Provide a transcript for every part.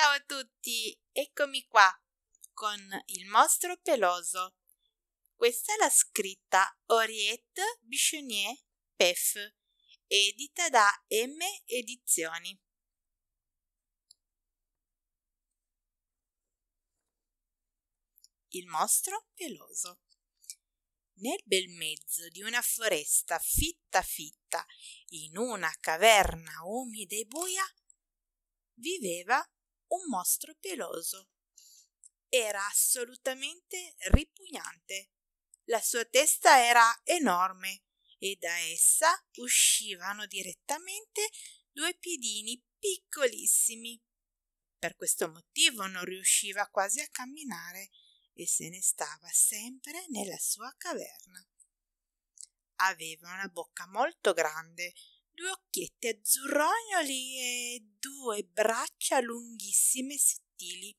Ciao a tutti, eccomi qua con il mostro peloso. Questa l'ha scritta Henriette Bichonnier Pef, edita da M Edizioni. Il mostro peloso. Nel bel mezzo di una foresta fitta fitta, in una caverna umida e buia, viveva un mostro peloso. Era assolutamente ripugnante. La sua testa era enorme e da essa uscivano direttamente due piedini piccolissimi. Per questo motivo non riusciva quasi a camminare e se ne stava sempre nella sua caverna. Aveva una bocca molto grande, due occhietti azzurrognoli e due braccia lunghissime e sottili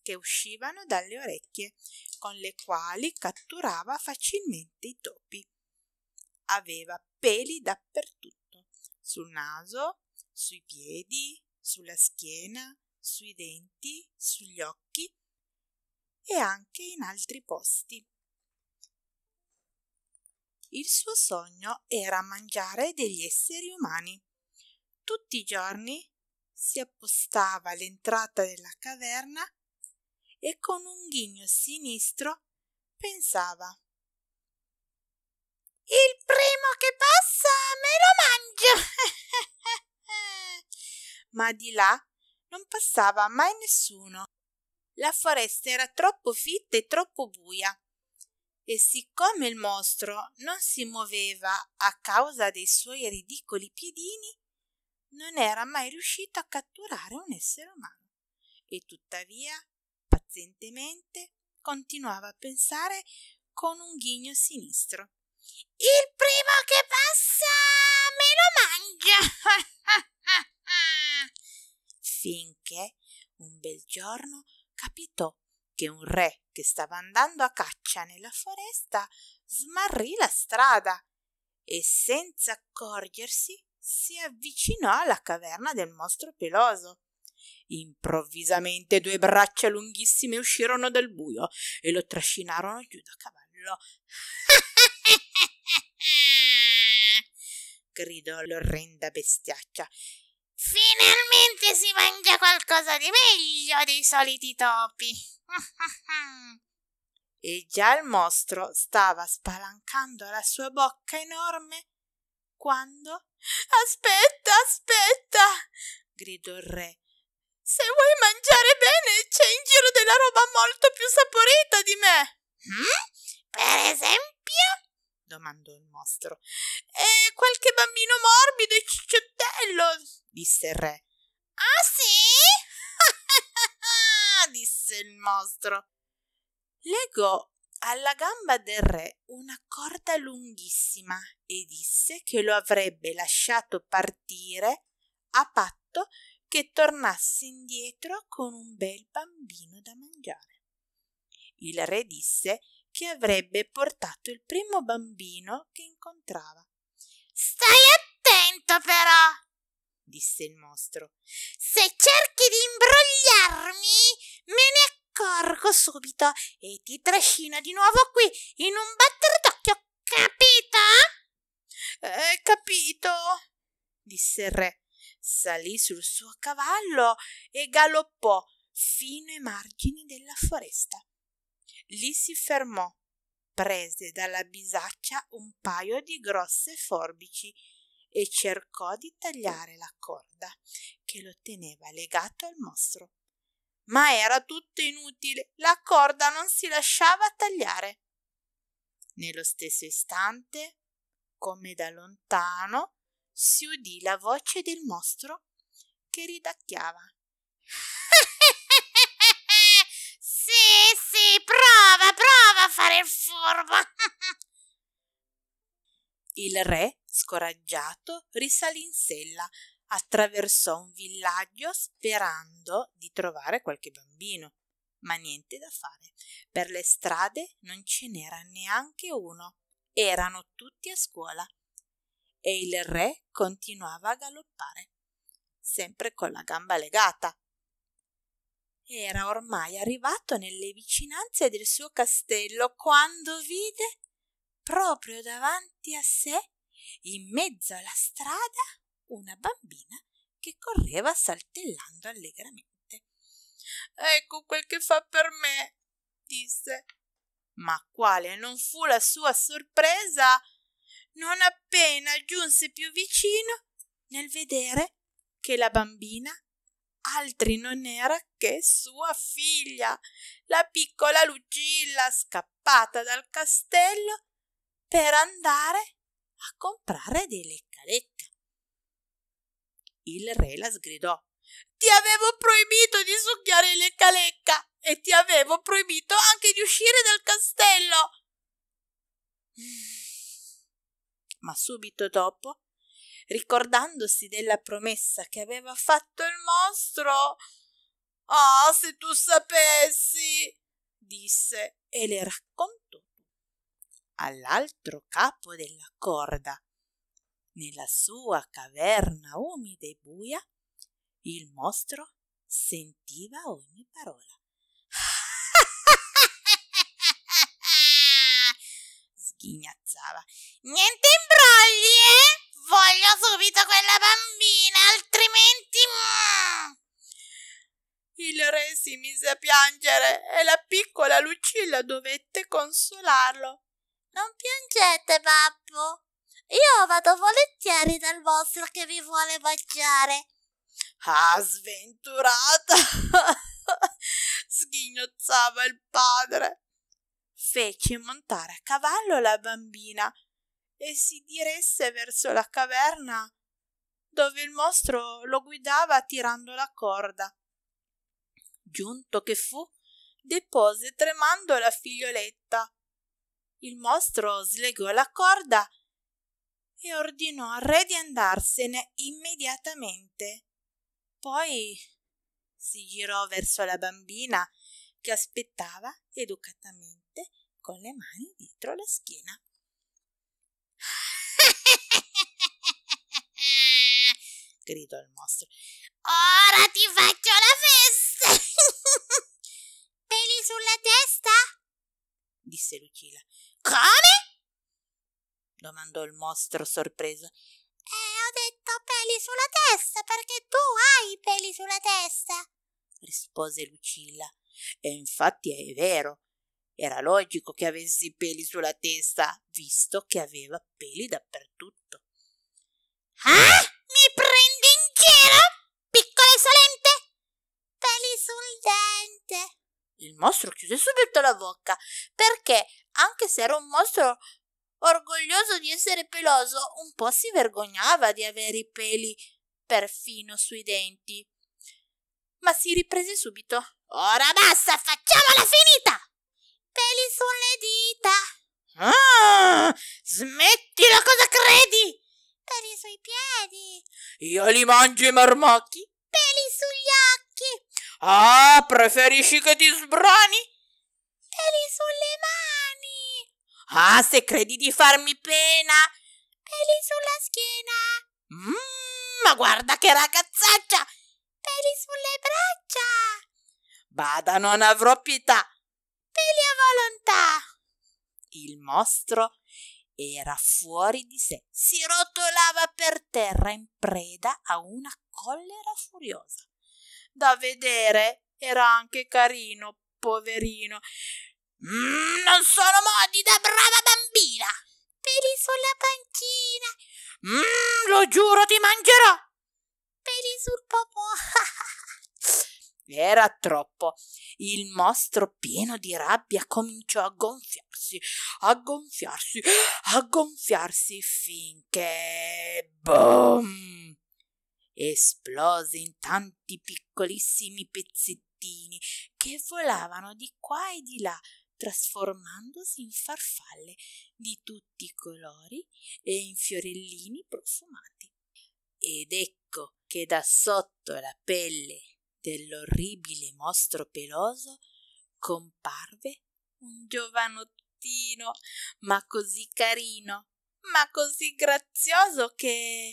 che uscivano dalle orecchie, con le quali catturava facilmente i topi. Aveva peli dappertutto, sul naso, sui piedi, sulla schiena, sui denti, sugli occhi e anche in altri posti. Il suo sogno era mangiare degli esseri umani. Tutti i giorni si appostava all'entrata della caverna e con un ghigno sinistro pensava Il primo che passa me lo mangio. Ma di là non passava mai nessuno la foresta era troppo fitta e troppo buia e siccome il mostro non si muoveva a causa dei suoi ridicoli piedini, non era mai riuscito a catturare un essere umano e tuttavia pazientemente continuava a pensare con un ghigno sinistro. Il primo che passa me lo mangia! Finché un bel giorno capitò che un re che stava andando a caccia nella foresta smarrì la strada e senza accorgersi si avvicinò alla caverna del mostro peloso. Improvvisamente due braccia lunghissime uscirono dal buio e lo trascinarono giù da cavallo. gridò l'orrenda bestiaccia Finalmente si mangia qualcosa di meglio dei soliti topi. e già il mostro stava spalancando la sua bocca enorme quando Aspetta, aspetta, gridò il re. Se vuoi mangiare bene, c'è in giro della roba molto più saporita di me. Mm? Per esempio? domandò il mostro. E qualche bambino morbido e cicciottello, disse il re. Ah sì? Disse il mostro. Legò alla gamba del re una corda lunghissima e disse che lo avrebbe lasciato partire a patto che tornasse indietro con un bel bambino da mangiare. Il re disse che avrebbe portato il primo bambino che incontrava. Stai attento però, disse il mostro. Se cerchi di imbrogliarmi, me ne accorgo subito e ti trascino di nuovo qui in un batter d'occhio, capito? Eh, capito, disse il re. Salì sul suo cavallo e galoppò fino ai margini della foresta. Lì si fermò, prese dalla bisaccia un paio di grosse forbici e cercò di tagliare la corda che lo teneva legato al mostro. Ma era tutto inutile, la corda non si lasciava tagliare. Nello stesso istante, come da lontano, si udì la voce del mostro che ridacchiava. prova, prova a fare il furbo. il re, scoraggiato, risalì in sella, attraversò un villaggio sperando di trovare qualche bambino. Ma niente da fare. Per le strade non ce n'era neanche uno. Erano tutti a scuola. E il re continuava a galoppare, sempre con la gamba legata. era ormai arrivato nelle vicinanze del suo castello quando vide proprio davanti a sé, in mezzo alla strada, una bambina che correva saltellando allegramente. Ecco quel che fa per me, disse. Ma quale non fu la sua sorpresa non appena giunse più vicino nel vedere che la bambina altri non era che sua figlia, la piccola Lucilla scappata dal castello per andare a comprare dei lecca-lecca. Il re la sgridò. Ti avevo proibito di succhiare il lecca-lecca e ti avevo proibito anche di uscire dal castello. Ma subito dopo ricordandosi della promessa che aveva fatto il mostro. Ah, se tu sapessi, disse e le raccontò all'altro capo della corda. Nella sua caverna umida e buia, il mostro sentiva ogni parola. Sghignazzava. Niente imbrogli, eh? Voglio subito quella bambina, altrimenti... Mm. Il re si mise a piangere e la piccola Lucilla dovette consolarlo. Non piangete, babbo. Io vado volentieri dal vostro che vi vuole baciare. Ah, sventurata! sghignozzava il padre. Fece montare a cavallo la bambina e si diresse verso la caverna dove il mostro lo guidava tirando la corda. Giunto che fu, depose tremando la figlioletta. Il mostro slegò la corda e ordinò al re di andarsene immediatamente. Poi si girò verso la bambina che aspettava educatamente con le mani dietro la schiena. gridò il mostro. Ora ti faccio la festa! Peli sulla testa? disse Lucilla. Come? domandò il mostro sorpreso. Eh, ho detto peli sulla testa perché tu hai i peli sulla testa, rispose Lucilla. E infatti è vero. Era logico che avessi peli sulla testa, visto che aveva peli dappertutto. Ah? Mi prendi in giro? Piccola insolente? Peli sul dente. Il mostro chiuse subito la bocca, perché, anche se era un mostro orgoglioso di essere peloso, un po' si vergognava di avere i peli perfino sui denti. Ma si riprese subito. Ora basta, facciamola finita! Peli sulle dita. Ah, smettila, cosa credi? Peli sui piedi. Io li mangio i marmocchi. Ah, preferisci che ti sbrani? Peli sulle mani. Ah, se credi di farmi pena. Peli sulla schiena. Mmm, ma guarda che ragazzaccia. Peli sulle braccia. Bada, non avrò pietà. Peli a volontà. Il mostro era fuori di sé, si rotolava per terra in preda a una collera furiosa. Da vedere era anche carino, poverino. Mm, non sono modi da brava bambina. Peli sulla pancina. Mm, lo giuro, ti mangerò. Peli sul popò. Era troppo. Il mostro, pieno di rabbia, cominciò a gonfiarsi, a gonfiarsi, a gonfiarsi finché. Boom! Esplose in tanti piccolissimi pezzettini che volavano di qua e di là, trasformandosi in farfalle di tutti i colori e in fiorellini profumati. Ed ecco che da sotto la pelle dell'orribile mostro peloso comparve un giovanottino, ma così carino, ma così grazioso che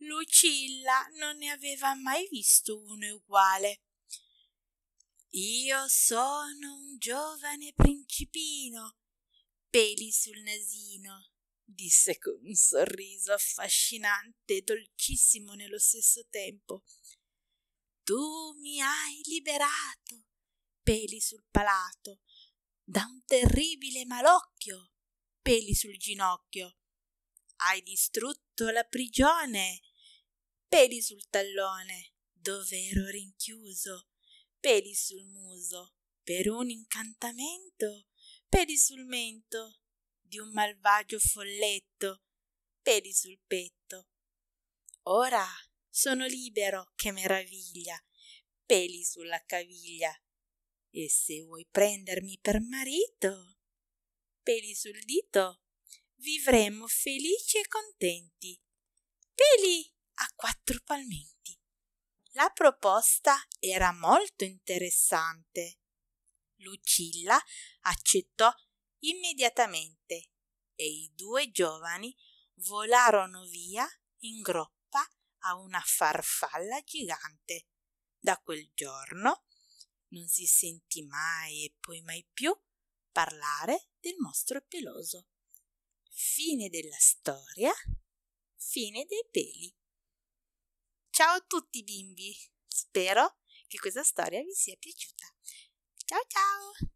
Lucilla non ne aveva mai visto uno uguale. Io sono un giovane principino, peli sul nasino, disse con un sorriso affascinante e dolcissimo nello stesso tempo. Tu mi hai liberato, peli sul palato, da un terribile malocchio, peli sul ginocchio. Hai distrutto la prigione, peli sul tallone, dove ero rinchiuso, peli sul muso, per un incantamento, peli sul mento di un malvagio folletto, peli sul petto. Ora sono libero, che meraviglia, peli sulla caviglia. E se vuoi prendermi per marito, peli sul dito, vivremo felici e contenti. Peli a quattro palmenti. La proposta era molto interessante. Lucilla accettò immediatamente e i due giovani volarono via in groppa a una farfalla gigante. Da quel giorno non si sentì mai e poi mai più parlare del mostro peloso. Fine della storia, fine dei peli. Ciao a tutti bimbi, spero che questa storia vi sia piaciuta. Ciao ciao!